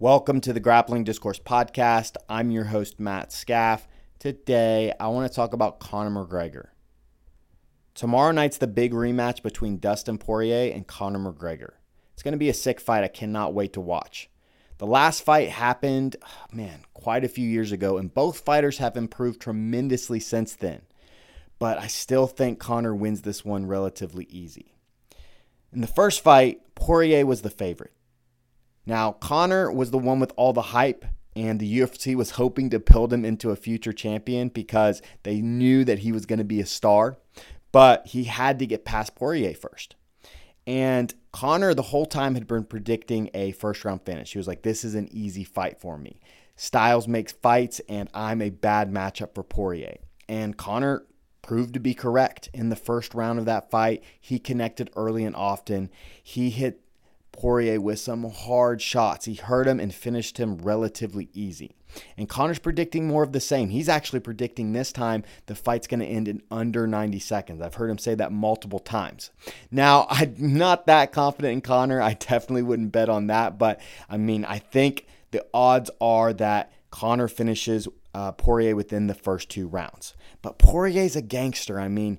Welcome to the Grappling Discourse Podcast. I'm your host, Matt Scaff. Today, I want to talk about Conor McGregor. Tomorrow night's the big rematch between Dustin Poirier and Conor McGregor. It's going to be a sick fight. I cannot wait to watch. The last fight happened, man, quite a few years ago, and both fighters have improved tremendously since then. But I still think Conor wins this one relatively easy. In the first fight, Poirier was the favorite. Now, Conor was the one with all the hype, and the UFC was hoping to build him into a future champion because they knew that he was going to be a star, but he had to get past Poirier first. And Conor, the whole time, had been predicting a first round finish. He was like, This is an easy fight for me. Styles makes fights, and I'm a bad matchup for Poirier. And Conor proved to be correct in the first round of that fight. He connected early and often. He hit Poirier with some hard shots. He hurt him and finished him relatively easy. And Conor's predicting more of the same. He's actually predicting this time the fight's going to end in under 90 seconds. I've heard him say that multiple times. Now, I'm not that confident in Conor. I definitely wouldn't bet on that. But I mean, I think the odds are that Conor finishes uh, Poirier within the first two rounds. But Poirier's a gangster. I mean,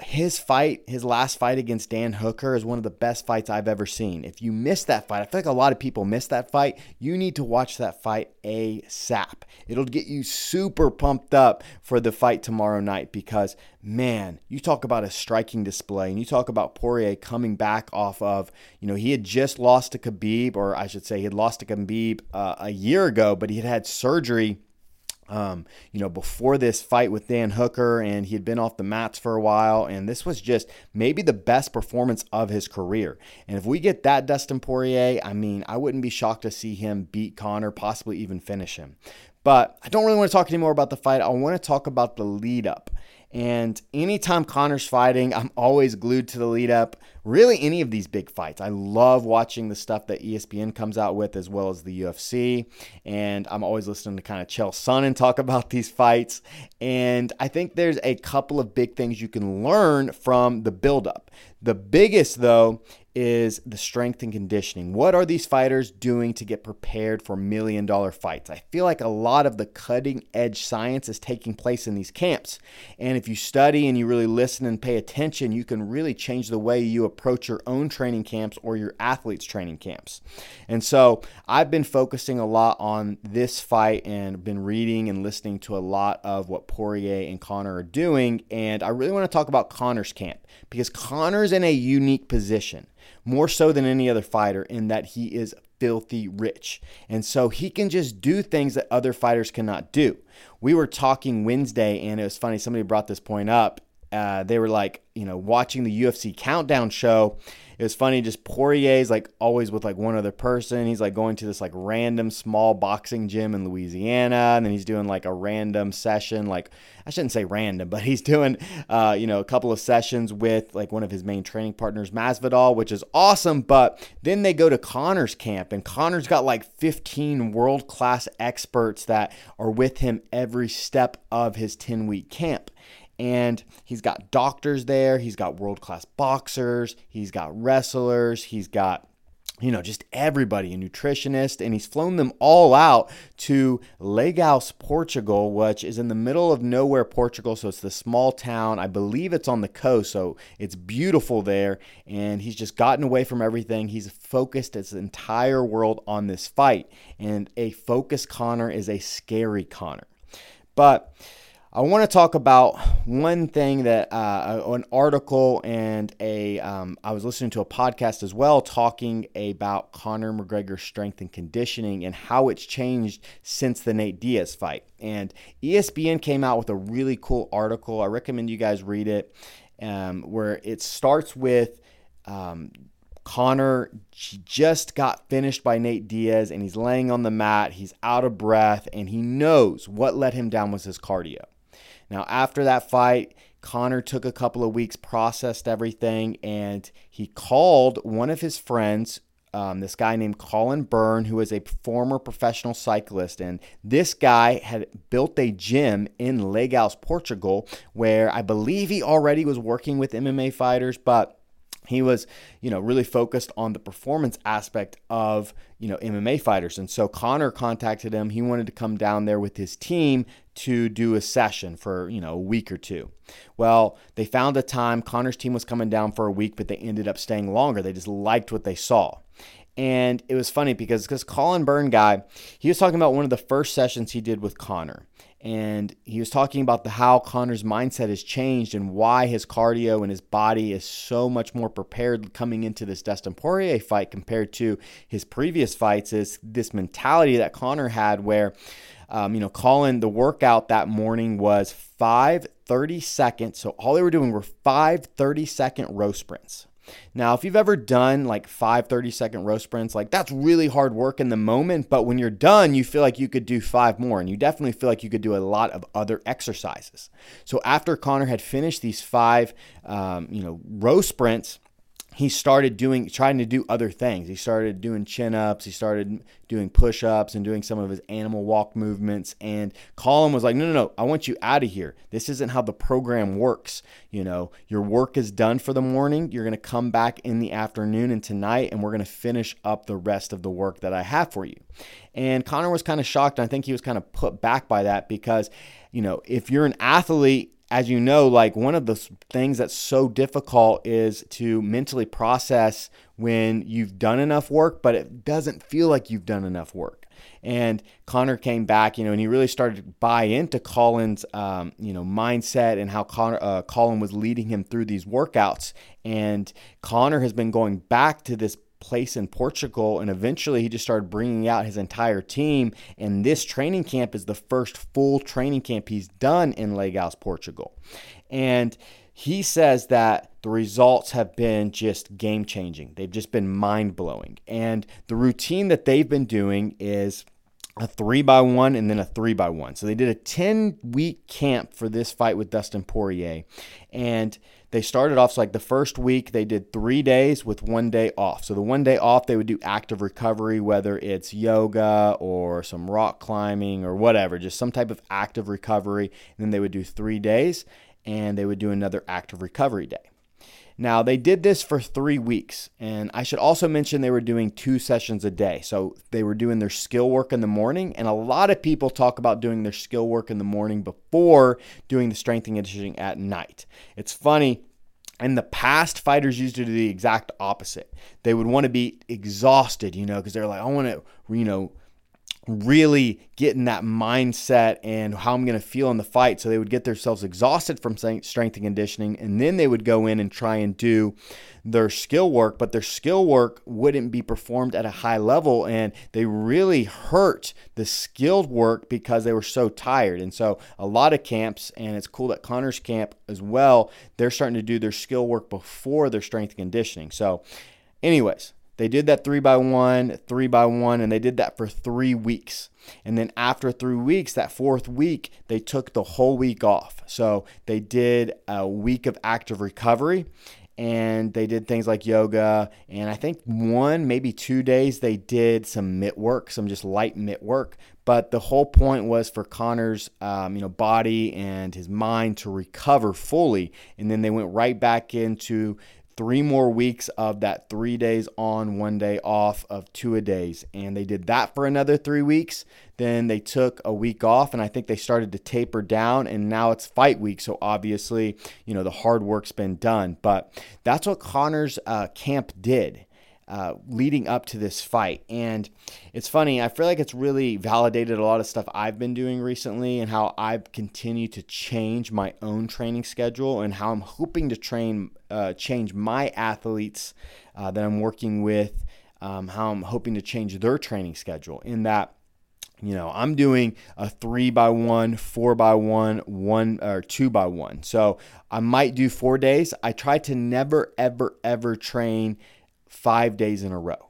his fight, his last fight against Dan Hooker, is one of the best fights I've ever seen. If you missed that fight, I feel like a lot of people missed that fight. You need to watch that fight ASAP. It'll get you super pumped up for the fight tomorrow night because, man, you talk about a striking display and you talk about Poirier coming back off of, you know, he had just lost to Khabib, or I should say, he had lost to Khabib uh, a year ago, but he had had surgery um, you know, before this fight with Dan Hooker, and he had been off the mats for a while, and this was just maybe the best performance of his career. And if we get that Dustin Poirier, I mean, I wouldn't be shocked to see him beat Conor, possibly even finish him. But I don't really want to talk anymore about the fight. I want to talk about the lead up. And anytime Conor's fighting, I'm always glued to the lead up. Really, any of these big fights. I love watching the stuff that ESPN comes out with as well as the UFC. And I'm always listening to kind of Chael Sonnen talk about these fights. And I think there's a couple of big things you can learn from the buildup. The biggest, though, is the strength and conditioning. What are these fighters doing to get prepared for million dollar fights? I feel like a lot of the cutting edge science is taking place in these camps. And if you study and you really listen and pay attention, you can really change the way you approach your own training camps or your athletes' training camps. And so I've been focusing a lot on this fight and been reading and listening to a lot of what Poirier and Conor are doing. And I really want to talk about Conor's camp because Conor's in a unique position more so than any other fighter in that he is filthy rich. And so he can just do things that other fighters cannot do. We were talking Wednesday, and it was funny, somebody brought this point up. Uh, they were like, you know, watching the UFC countdown show, it was funny. Just Poirier's like always with like one other person. He's like going to this like random small boxing gym in Louisiana, and then he's doing like a random session. Like I shouldn't say random, but he's doing uh, you know a couple of sessions with like one of his main training partners, Masvidal, which is awesome. But then they go to Conor's camp, and Conor's got like 15 world class experts that are with him every step of his 10 week camp and he's got doctors there, he's got world class boxers, he's got wrestlers, he's got you know, just everybody, a nutritionist, and he's flown them all out to Lagos, Portugal, which is in the middle of nowhere, Portugal. So it's the small town. I believe it's on the coast, so it's beautiful there. And he's just gotten away from everything. He's focused his entire world on this fight. And a focused Conor is a scary Conor. But I want to talk about one thing that uh, an article and a um, I was listening to a podcast as well talking about Conor McGregor's strength and conditioning and how it's changed since the Nate Diaz fight. And ESPN came out with a really cool article. I recommend you guys read it, um, where it starts with. Um, Conor just got finished by Nate Diaz and he's laying on the mat. He's out of breath and he knows what let him down was his cardio. Now, after that fight, Conor took a couple of weeks, processed everything, and he called one of his friends, um, this guy named Colin Byrne, who is a former professional cyclist. And this guy had built a gym in Lagos, Portugal, where I believe he already was working with MMA fighters, but he was, you know, really focused on the performance aspect of, you know, MMA fighters. And so Conor contacted him. He wanted to come down there with his team to do a session for, you know, a week or two. Well, they found a time. Conor's team was coming down for a week, but they ended up staying longer. They just liked what they saw. And it was funny because because Colin Byrne guy, he was talking about one of the first sessions he did with Conor and he was talking about the how Conor's mindset has changed and why his cardio and his body is so much more prepared coming into this Dustin Poirier fight compared to his previous fights. Is this mentality that Conor had where, um, you know, Colin the workout that morning was five 30 seconds. So all they were doing were five 30 second row sprints. Now, if you've ever done like five 30 second row sprints, like that's really hard work in the moment, but when you're done, you feel like you could do five more, and you definitely feel like you could do a lot of other exercises. So after Conor had finished these five, um, you know, row sprints, he started doing trying to do other things. He started doing chin ups, he started doing push ups and doing some of his animal walk movements. And Colin was like, No, no, no, I want you out of here. This isn't how the program works. You know, your work is done for the morning. You're gonna come back in the afternoon and tonight, and we're gonna finish up the rest of the work that I have for you. And Conor was kind of shocked. I think he was kind of put back by that because, you know, if you're an athlete as you know, like one of the things that's so difficult is to mentally process when you've done enough work, but it doesn't feel like you've done enough work. And Conor came back, you know, and he really started to buy into Colin's, um, you know, mindset and how Conor, uh, Colin was leading him through these workouts. And Conor has been going back to this place in Portugal. And eventually he just started bringing out his entire team. And this training camp is the first full training camp he's done in Lagos, Portugal. And he says that the results have been just game changing. They've just been mind blowing. And the routine that they've been doing is a three by one and then a three by one. So they did a 10 week camp for this fight with Dustin Poirier. And they started off so like the first week they did three days with one day off. So the one day off they would do active recovery, whether it's yoga or some rock climbing or whatever, just some type of active recovery. And then they would do three days and they would do another active recovery day. Now, they did this for three weeks, and I should also mention they were doing two sessions a day. So they were doing their skill work in the morning, and a lot of people talk about doing their skill work in the morning before doing the strength and conditioning at night. It's funny. In the past, fighters used to do the exact opposite. They would want to be exhausted, you know, because they're like, I want to, you know, really getting that mindset and how I'm going to feel in the fight. So they would get themselves exhausted from strength and conditioning, and then they would go in and try and do their skill work, but their skill work wouldn't be performed at a high level. And they really hurt the skilled work because they were so tired. And so a lot of camps, and it's cool that Conor's camp as well, they're starting to do their skill work before their strength and conditioning. So, anyways, they did that three by one, three by one, and they did that for three weeks. And then after three weeks, that fourth week, they took the whole week off. So they did a week of active recovery and they did things like yoga. And I think one, maybe two days, they did some mitt work, some just light mitt work. But the whole point was for Conor's, um, you know, body and his mind to recover fully, and then they went right back into three more weeks of that three days on, one day off of two a days. And they did that for another three weeks. Then they took a week off, and I think they started to taper down. And now it's fight week. So obviously, you know, the hard work's been done. But that's what Conor's uh, camp did. Uh, leading up to this fight. And it's funny, I feel like it's really validated a lot of stuff I've been doing recently and how I've continued to change my own training schedule and how I'm hoping to train, uh, change my athletes uh, that I'm working with, um, how I'm hoping to change their training schedule. In that, you know, I'm doing a three by one, four by one, one or two by one. So I might do four days. I try to never, ever, ever train five days in a row.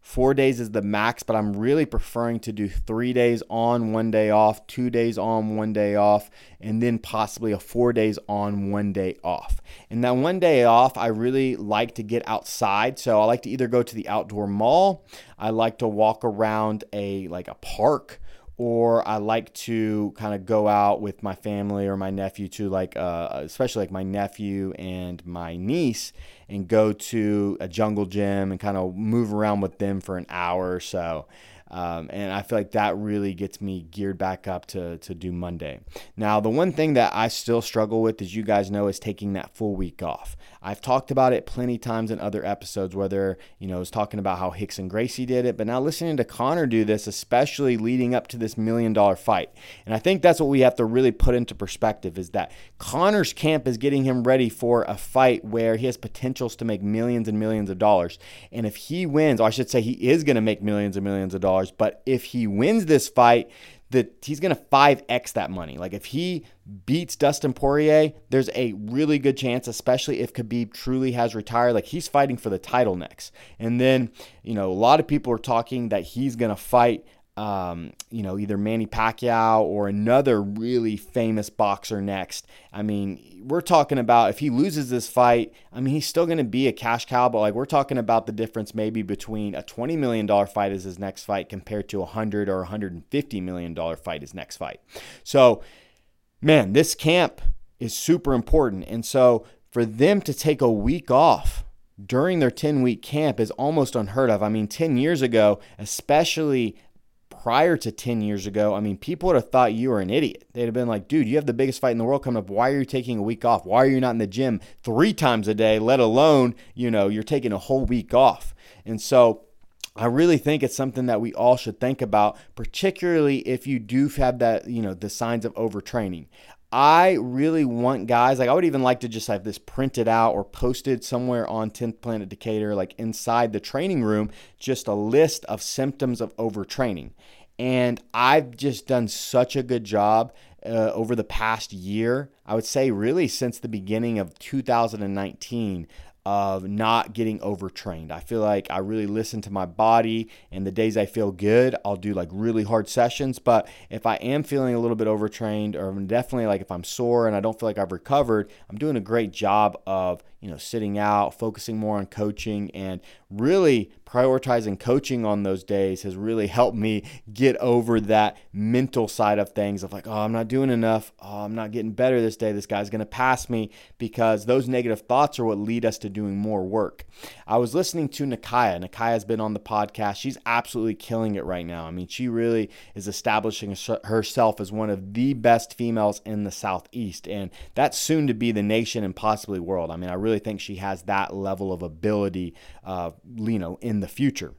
Four days is the max, but I'm really preferring to do three days on, one day off, two days on, one day off, and then possibly a four days on, one day off. And that one day off, I really like to get outside. So I like to either go to the outdoor mall, I like to walk around a like a park or I like to kind of go out with my family or my nephew to like, uh, especially like my nephew and my niece, and go to a jungle gym and kind of move around with them for an hour or so. Um, and I feel like that really gets me geared back up to, to do Monday. Now, the one thing that I still struggle with, as you guys know, is taking that full week off. I've talked about it plenty times in other episodes, whether, you know, I was talking about how Rickson Gracie did it, but now listening to Conor do this, especially leading up to this million dollar fight. And I think that's what we have to really put into perspective is that Conor's camp is getting him ready for a fight where he has potentials to make millions and millions of dollars. And if he wins, or I should say he is going to make millions and millions of dollars, but if he wins this fight, that he's going to 5x that money. Like if he beats Dustin Poirier, there's a really good chance, especially if Khabib truly has retired. Like he's fighting for the title next. And then, you know, a lot of people are talking that he's going to fight um, you know, either Manny Pacquiao or another really famous boxer next. I mean, we're talking about if he loses this fight, I mean, he's still going to be a cash cow, but like we're talking about the difference maybe between a $20 million fight as his next fight compared to a 100 or $150 million fight his next fight. So, man, this camp is super important. And so for them to take a week off during their 10 week camp is almost unheard of. I mean, 10 years ago, especially prior to 10 years ago, I mean, people would have thought you were an idiot. They'd have been like, dude, you have the biggest fight in the world coming up. Why are you taking a week off? Why are you not in the gym three times a day, let alone, you know, you're taking a whole week off? And so, I really think it's something that we all should think about, particularly if you do have that, you know, the signs of overtraining. I really want guys, like I would even like to just have this printed out or posted somewhere on 10th Planet Decatur, like inside the training room, just a list of symptoms of overtraining. And I've just done such a good job uh, over the past year. I would say, really, since the beginning of 2019, of not getting overtrained. I feel like I really listen to my body, and the days I feel good, I'll do like really hard sessions. But if I am feeling a little bit overtrained, or definitely like if I'm sore and I don't feel like I've recovered, I'm doing a great job of you know, sitting out, focusing more on coaching, and really prioritizing coaching on those days has really helped me get over that mental side of things of like, oh, I'm not doing enough. Oh, I'm not getting better this day. This guy's going to pass me because those negative thoughts are what lead us to doing more work. I was listening to Nakaya. Nakaya's been on the podcast. She's absolutely killing it right now. I mean, she really is establishing herself as one of the best females in the Southeast, and that's soon to be the nation and possibly world. I mean, I really really think she has that level of ability, uh, you know, in the future.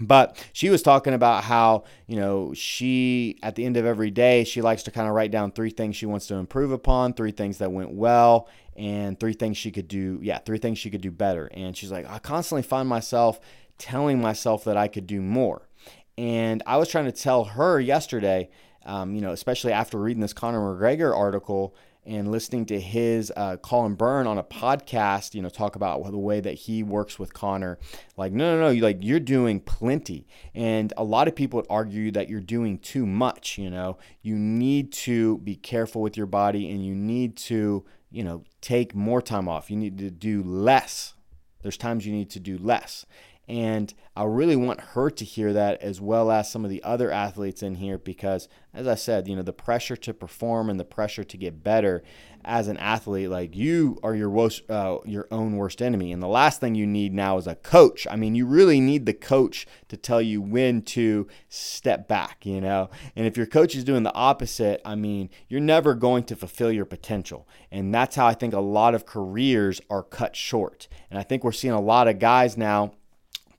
But she was talking about how, you know, she, at the end of every day, she likes to kind of write down three things she wants to improve upon, three things that went well, and three things she could do. Yeah, three things she could do better. And she's like, I constantly find myself telling myself that I could do more. And I was trying to tell her yesterday, um, you know, especially after reading this Conor McGregor article, and listening to his uh, Colin Byrne on a podcast, you know, talk about the way that he works with Conor. Like, no, no, no, you like you're doing plenty, and a lot of people would argue that you're doing too much. You know, you need to be careful with your body, and you need to, you know, take more time off. You need to do less. There's times you need to do less. And I really want her to hear that as well as some of the other athletes in here because, as I said, you know, the pressure to perform and the pressure to get better as an athlete, like you are your worst, uh, your own worst enemy. And the last thing you need now is a coach. I mean, you really need the coach to tell you when to step back, you know. And if your coach is doing the opposite, I mean, you're never going to fulfill your potential. And that's how I think a lot of careers are cut short. And I think we're seeing a lot of guys now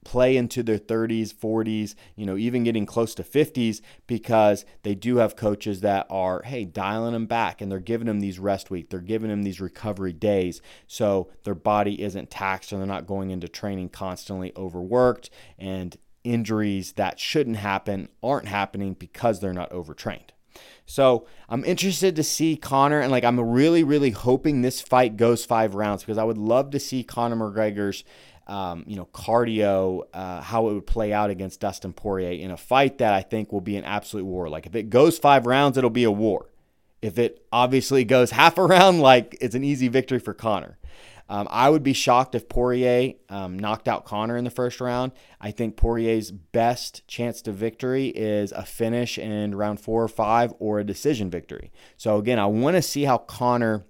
play into their 30s, 40s, you know, even getting close to 50s because they do have coaches that are, hey, dialing them back and they're giving them these rest weeks. They're giving them these recovery days so their body isn't taxed and they're not going into training constantly overworked and injuries that shouldn't happen aren't happening because they're not overtrained. So I'm interested to see Conor, and like I'm really, really hoping this fight goes five rounds because I would love to see Conor McGregor's um, you know, cardio, uh, how it would play out against Dustin Poirier in a fight that I think will be an absolute war. Like if it goes five rounds, it'll be a war. If it obviously goes half a round, like it's an easy victory for Conor. Um, I would be shocked if Poirier um, knocked out Conor in the first round. I think Poirier's best chance to victory is a finish in round four or five or a decision victory. So again, I want to see how Conor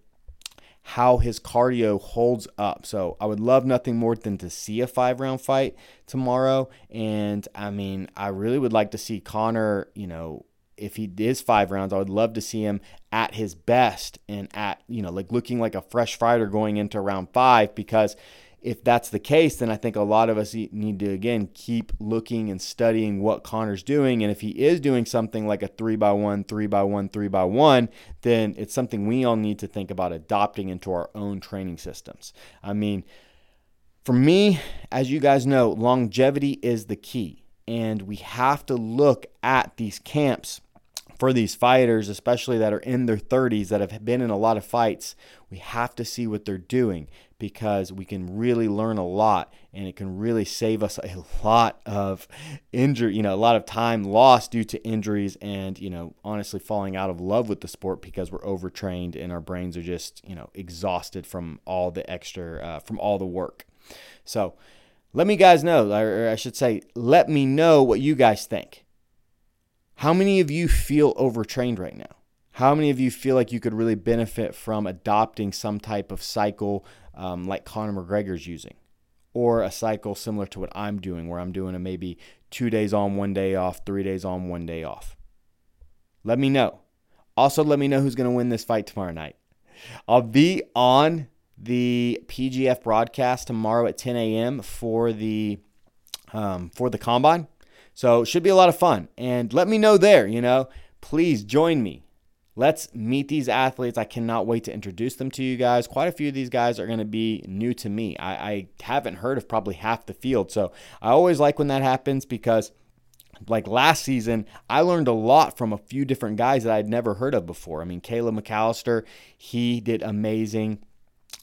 how his cardio holds up. So I would love nothing more than to see a five round fight tomorrow. And I mean, I really would like to see Conor, you know, if he is five rounds, I would love to see him at his best and at, you know, like looking like a fresh fighter going into round five because if that's the case, then I think a lot of us need to again keep looking and studying what Conor's doing. And if he is doing something like a three by one, three by one, three by one, then it's something we all need to think about adopting into our own training systems. I mean, for me, as you guys know, longevity is the key. And we have to look at these camps for these fighters, especially that are in their 30s that have been in a lot of fights, we have to see what they're doing because we can really learn a lot and it can really save us a lot of injury, you know, a lot of time lost due to injuries and, you know, honestly falling out of love with the sport because we're overtrained and our brains are just, you know, exhausted from all the extra, uh, from all the work. So let me guys know, or I should say, let me know what you guys think. How many of you feel overtrained right now? How many of you feel like you could really benefit from adopting some type of cycle um, like Conor McGregor's using? Or a cycle similar to what I'm doing, where I'm doing a maybe two days on, one day off, three days on, one day off? Let me know. Also, let me know who's going to win this fight tomorrow night. I'll be on the PGF broadcast tomorrow at 10 a.m. for the um, for the combine. So it should be a lot of fun. And let me know there, you know, please join me. Let's meet these athletes. I cannot wait to introduce them to you guys. Quite a few of these guys are going to be new to me. I, I haven't heard of probably half the field. So I always like when that happens because like last season, I learned a lot from a few different guys that I'd never heard of before. I mean, Caleb McAllister, he did amazing.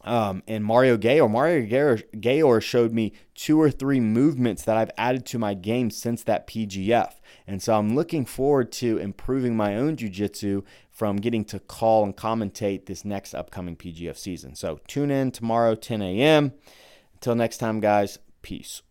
Um, and Mario Gayor, Mario Gayor showed me two or three movements that I've added to my game since that PGF. And so I'm looking forward to improving my own jiu-jitsu from getting to call and commentate this next upcoming PGF season. So tune in tomorrow, 10 a.m. Until next time, guys, peace.